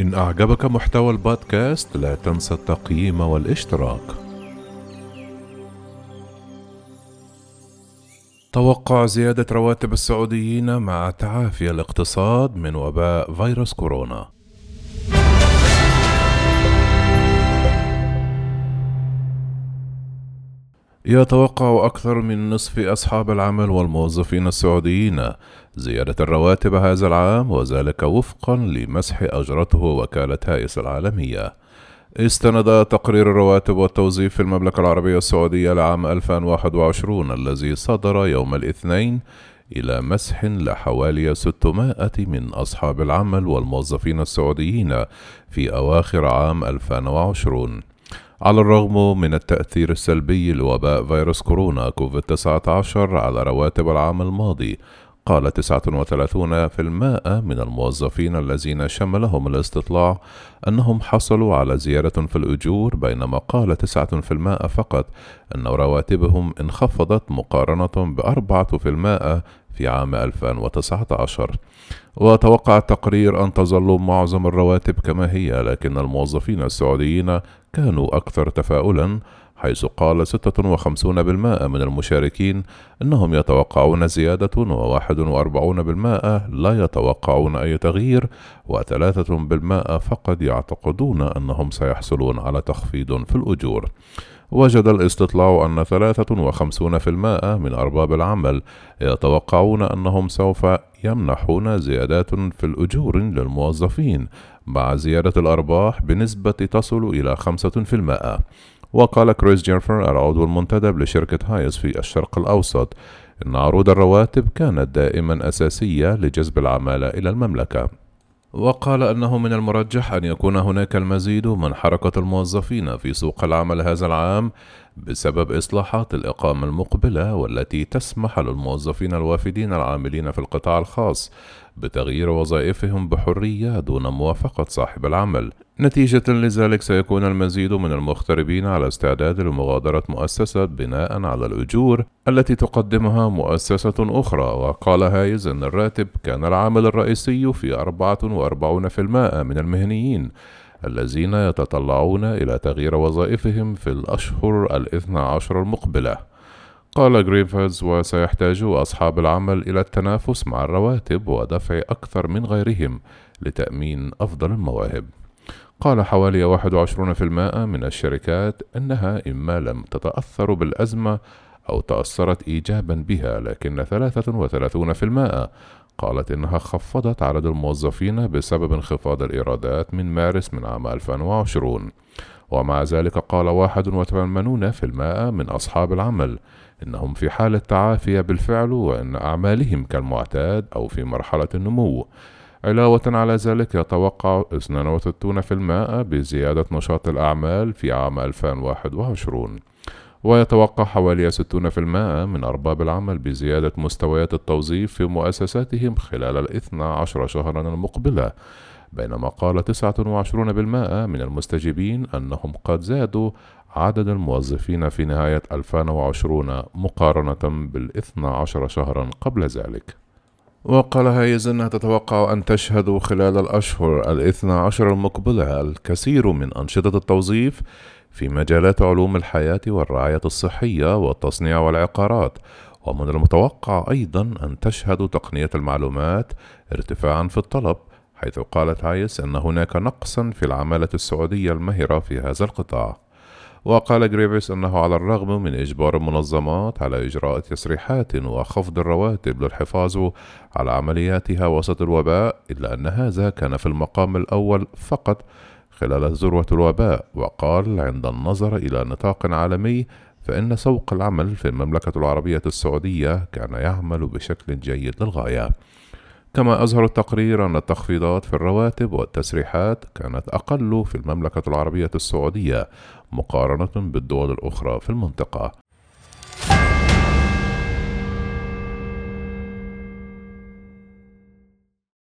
إن أعجبك محتوى البودكاست لا تنسى التقييم والاشتراك. توقع زيادة رواتب السعوديين مع تعافي الاقتصاد من وباء فيروس كورونا. يتوقع أكثر من نصف أصحاب العمل والموظفين السعوديين. زيادة الرواتب هذا العام وذلك وفقا لمسح أجرته وكالة هائس العالمية. استند تقرير الرواتب والتوظيف في المملكة العربية السعودية لعام 2021 الذي صدر يوم الاثنين إلى مسح لحوالي 600 من أصحاب العمل والموظفين السعوديين في أواخر عام 2020 على الرغم من التأثير السلبي لوباء فيروس كورونا كوفيد 19 على رواتب العام الماضي قال 39% من الموظفين الذين شملهم الاستطلاع أنهم حصلوا على زيادة في الأجور بينما قال 9% فقط أن رواتبهم انخفضت مقارنة في المائة في عام 2019 وتوقع التقرير أن تظل معظم الرواتب كما هي لكن الموظفين السعوديين كانوا أكثر تفاؤلا حيث قال 56% من المشاركين أنهم يتوقعون زيادة و41% لا يتوقعون أي تغيير و3% فقط يعتقدون أنهم سيحصلون على تخفيض في الأجور. وجد الاستطلاع أن 53% من أرباب العمل يتوقعون أنهم سوف يمنحون زيادات في الأجور للموظفين مع زيادة الأرباح بنسبة تصل إلى 5% وقال كريس جينفر العضو المنتدب لشركة هايس في الشرق الأوسط إن عروض الرواتب كانت دائما أساسية لجذب العمالة إلى المملكة. وقال أنه من المرجح أن يكون هناك المزيد من حركة الموظفين في سوق العمل هذا العام بسبب إصلاحات الإقامة المقبلة والتي تسمح للموظفين الوافدين العاملين في القطاع الخاص بتغيير وظائفهم بحرية دون موافقة صاحب العمل. نتيجة لذلك سيكون المزيد من المغتربين على استعداد لمغادرة مؤسسة بناء على الأجور التي تقدمها مؤسسة أخرى، وقال هايز أن الراتب كان العامل الرئيسي في 44% من المهنيين الذين يتطلعون إلى تغيير وظائفهم في الأشهر الاثنى عشر المقبلة قال جريفز وسيحتاج أصحاب العمل إلى التنافس مع الرواتب ودفع أكثر من غيرهم لتأمين أفضل المواهب. قال حوالي 21% من الشركات إنها إما لم تتأثر بالأزمة أو تأثرت إيجابا بها لكن 33% قالت إنها خفضت عدد الموظفين بسبب انخفاض الإيرادات من مارس من عام 2020 ومع ذلك قال 81% من أصحاب العمل إنهم في حالة تعافي بالفعل وإن أعمالهم كالمعتاد أو في مرحلة النمو. علاوة على ذلك يتوقع 62% بزيادة نشاط الأعمال في عام 2021 ويتوقع حوالي 60% من أرباب العمل بزيادة مستويات التوظيف في مؤسساتهم خلال الاثنى عشر شهرا المقبلة. بينما قال 29% من المستجيبين أنهم قد زادوا عدد الموظفين في نهاية 2020 مقارنة بالإثنى عشر شهرا قبل ذلك. وقال هايز أنها تتوقع أن تشهد خلال الأشهر الإثنى عشر المقبلة الكثير من أنشطة التوظيف في مجالات علوم الحياة والرعاية الصحية والتصنيع والعقارات. ومن المتوقع أيضا أن تشهد تقنية المعلومات ارتفاعا في الطلب. حيث قالت هايس أن هناك نقصا في العمالة السعودية المهرة في هذا القطاع. وقال جريفيس أنه على الرغم من إجبار المنظمات على إجراء تسريحات وخفض الرواتب للحفاظ على عملياتها وسط الوباء إلا أن هذا كان في المقام الأول فقط خلال ذروة الوباء. وقال عند النظر إلى نطاق عالمي فإن سوق العمل في المملكة العربية السعودية كان يعمل بشكل جيد للغاية. كما أظهر التقرير أن التخفيضات في الرواتب والتسريحات كانت أقل في المملكة العربية السعودية مقارنة بالدول الأخرى في المنطقة.